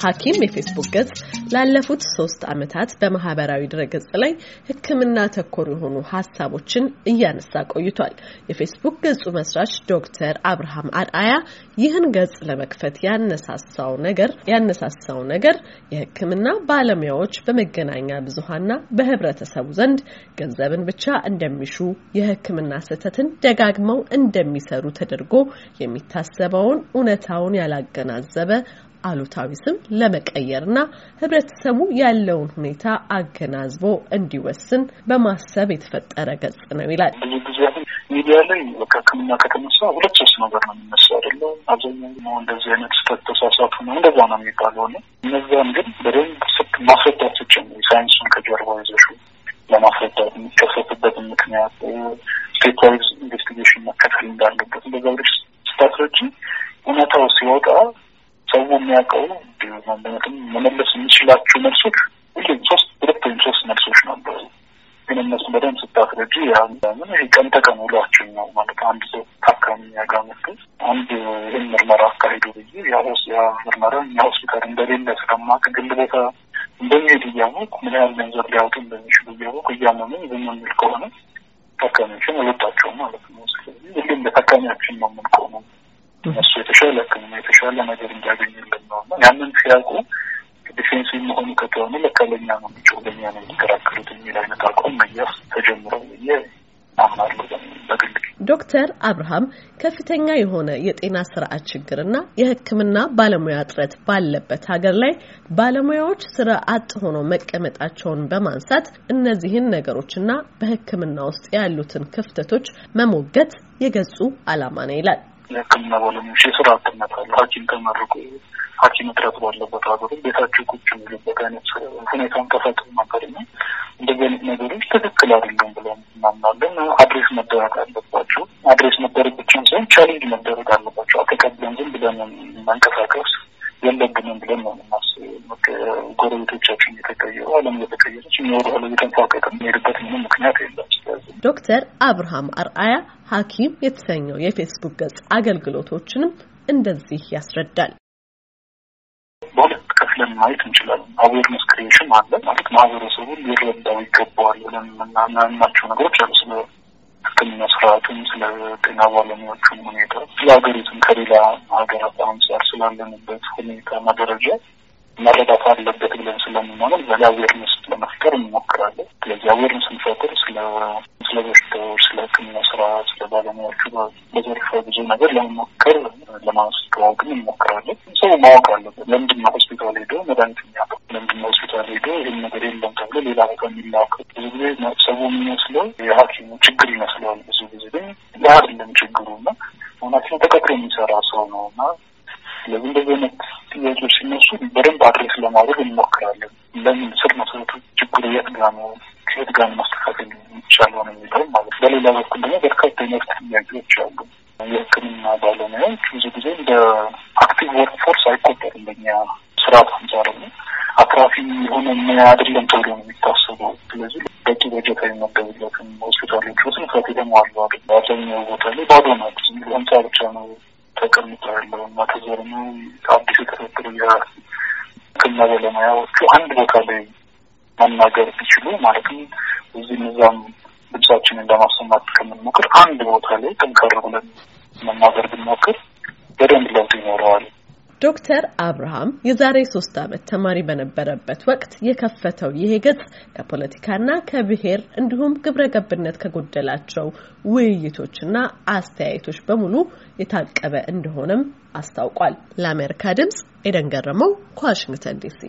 ሐኪም የፌስቡክ ገጽ ላለፉት ሶስት ዓመታት በማህበራዊ ድረገጽ ላይ ሕክምና ተኮር የሆኑ ሀሳቦችን እያነሳ ቆይቷል። የፌስቡክ ገጹ መስራች ዶክተር አብርሃም አርአያ ይህን ገጽ ለመክፈት ያነሳሳው ነገር ያነሳሳው ነገር የሕክምና ባለሙያዎች በመገናኛ ብዙኃንና በህብረተሰቡ ዘንድ ገንዘብን ብቻ እንደሚሹ የሕክምና ስህተትን ደጋግመው እንደሚሰሩ ተደርጎ የሚታሰበውን እውነታውን ያላገናዘበ አሉታዊ ስም ለመቀየርና ህብረተሰቡ ያለውን ሁኔታ አገናዝቦ እንዲወስን በማሰብ የተፈጠረ ገጽ ነው ይላል። ሚዲያ ላይ በቃ ህክምና ከተነሳ ሁለት ሶስት ነገር ነው የሚነሳ አይደለ? አብዛኛው እንደዚህ አይነት ስህተት ተሳሳቱ ነው እንደዛ ነው የሚባለው ነው። እነዚያን ግን በደንብ ስት ማስረዳት ስጭን ሳይንሱን ከጀርባ ይዘሹ ለማስረዳት የሚከሰትበትን ምክንያት stepwise investigation መከተል እንዳለበት እንደዛ ብለሽ ስታስረጂ እውነታው ሲወጣ ሰው የሚያውቀው ማለትም መመለስ የሚችላቸው መልሶች ሁሌም ሶስት ሁለት ወይም ሶስት መልሶች ነበሩ። ግን እነሱ በደንብ ስታስረጂ ምን ይሄ ቀን ተቀን ውሏችን ነው ማለት አንድ ሰው ታካሚ እኛ ጋ መጥቶ አንድ ይህን ምርመራ አካሂዱ ብዬ ያስ ያ ምርመራ እኛ ሆስፒታል እንደሌለ ስለማቅ ግል ቦታ እንደሚሄድ እያወቅ ምን ያህል ገንዘብ ሊያወጡ እንደሚችሉ እያወቅ እያመመኝ ዝም የሚል ከሆነ ታካሚዎችን አልወጣቸውም ማለት ነው። ስለዚህ ሁሌም ለታካሚያችን ነው የምንቆመው እነሱ የተሻለ ሕክምና የተሻለ ነገር እንዲያገኙልን ነው እና ያንን ሲያውቁ defensive መሆኑ ከተሆነ ለካ ነው የሚጮህ ለእኛ ነው የሚከራከሩት የሚል አይነት አቋም መያዝ ተጀምረው ብዬ አምናለሁ ዶክተር አብርሃም ከፍተኛ የሆነ የጤና ስርዓት ችግርና የሕክምና ባለሙያ እጥረት ባለበት ሀገር ላይ ባለሙያዎች ስራ አጥ ሆነው መቀመጣቸውን በማንሳት እነዚህን ነገሮችና በሕክምና ውስጥ ያሉትን ክፍተቶች መሞገት የገጹ ዓላማ ነው ይላል። የህክምና ባለሙያዎች የስራ አጥነት አለ። ሐኪም ተመርቆ ሐኪም እጥረት ባለበት ሀገር ቤታቸው ቁጭ የሚሉበት አይነት ሁኔታን ተፈጥሮ ነበር እና እንደዚህ አይነት ነገሮች ትክክል አይደለም ብለን እናምናለን። address መደረግ አለባቸው። address መደረግ ብቻም ሳይሆን challenge መደረግ አለባቸው። ተቀብለን ዝም ብለን መንቀሳቀስ የለብንም ብለን ነው የምናስበው። ጎረቤቶቻችን እየተቀየሩ ዓለም እየተቀየረች እኛ ወደ ኋላ እየተንፏቀቅ የሚሄድበት ምንም ምክንያት የለም። ስለዚህ ዶክተር አብርሃም አርአያ ሐኪም የተሰኘው የፌስቡክ ገጽ አገልግሎቶችንም እንደዚህ ያስረዳል። በሁለት ከፍለን ማየት እንችላለን። awareness creation አለ ማለት ማህበረሰቡ ሊረዳው ይገባዋል ብለን የምናምናቸው ነገሮች አሉ። ስለ ሕክምና ስርዓቱም፣ ስለ ጤና ባለሙያዎቹም ሁኔታ፣ ስለ ሀገሪቱም ከሌላ ሀገራት አንጻር ስላለንበት ሁኔታና ደረጃ መረዳት አለበት ብለን ስለምናምን በላ awareness ለመፍጠር እንሞክራለን። ስለዚህ awareness ስንፈጥር ስለ ስለ በሽታዎች፣ ስለ ሕክምና ስርዓት፣ ስለ ባለሙያዎቹ በዘርፈ ብዙ ነገር ለመሞከር ለማስተዋወቅም እንሞክራለን። ሰው ማወቅ አለበት። ለምንድን ነው ሆስፒታል ሄዶ መድኃኒት የሚያውቀው? ለምንድን ነው ሆስፒታል ሄዶ ይህን ነገር የለም ተብሎ ሌላ ቦታ የሚላከው? ብዙ ጊዜ ሰው የሚመስለው የሐኪሙ ችግር ይመስለዋል። ብዙ ጊዜ ግን ያ አይደለም ችግሩ እና ሐኪሙ ተቀጥሮ የሚሰራ ሰው ነው እና ስለዚህ እንደዚህ አይነት ጥያቄዎች ሲነሱ በደንብ address ለማድረግ እንሞክራለን። ለምን ስር መሰረቱ ችግሩ የት ጋ ነው ከየት ጋር ማስተካከል የሚቻለው ነው የሚለው ማለት ነው። በሌላ በኩል ደግሞ በርካታ የመብት ጥያቄዎች አሉ። የህክምና ባለሙያዎች ብዙ ጊዜ እንደ active workforce አይቆጠሩም። በኛ ስርዓት አንጻር አትራፊ የሆነ ሙያ አይደለም ተብሎ ነው የሚታሰበው። ስለዚህ በቂ በጀት አይመደብለትም። ሆስፒታሎች በስንፈት የተሟሉ አይደለም። አብዛኛው ቦታ ላይ ባዶ ናቸው። ህንጻ ብቻ ነው ተቀምጦ ያለው እና ደግሞ አዲስ የተፈጠሩ የህክምና ባለሙያዎቹ አንድ ቦታ ላይ መናገር ቢችሉ ማለትም እዚህ እነዛም ድምጻችንን ለማሰማት ከምንሞክር አንድ ቦታ ላይ ጠንከር ብለን መናገር ብንሞክር በደንብ ለውጥ ይኖረዋል። ዶክተር አብርሃም የዛሬ ሶስት ዓመት ተማሪ በነበረበት ወቅት የከፈተው ይሄ ገጽ ከፖለቲካና ከብሔር እንዲሁም ግብረ ገብነት ከጎደላቸው ውይይቶችና አስተያየቶች በሙሉ የታቀበ እንደሆነም አስታውቋል። ለአሜሪካ ድምጽ ኤደን ገረመው ከዋሽንግተን ዲሲ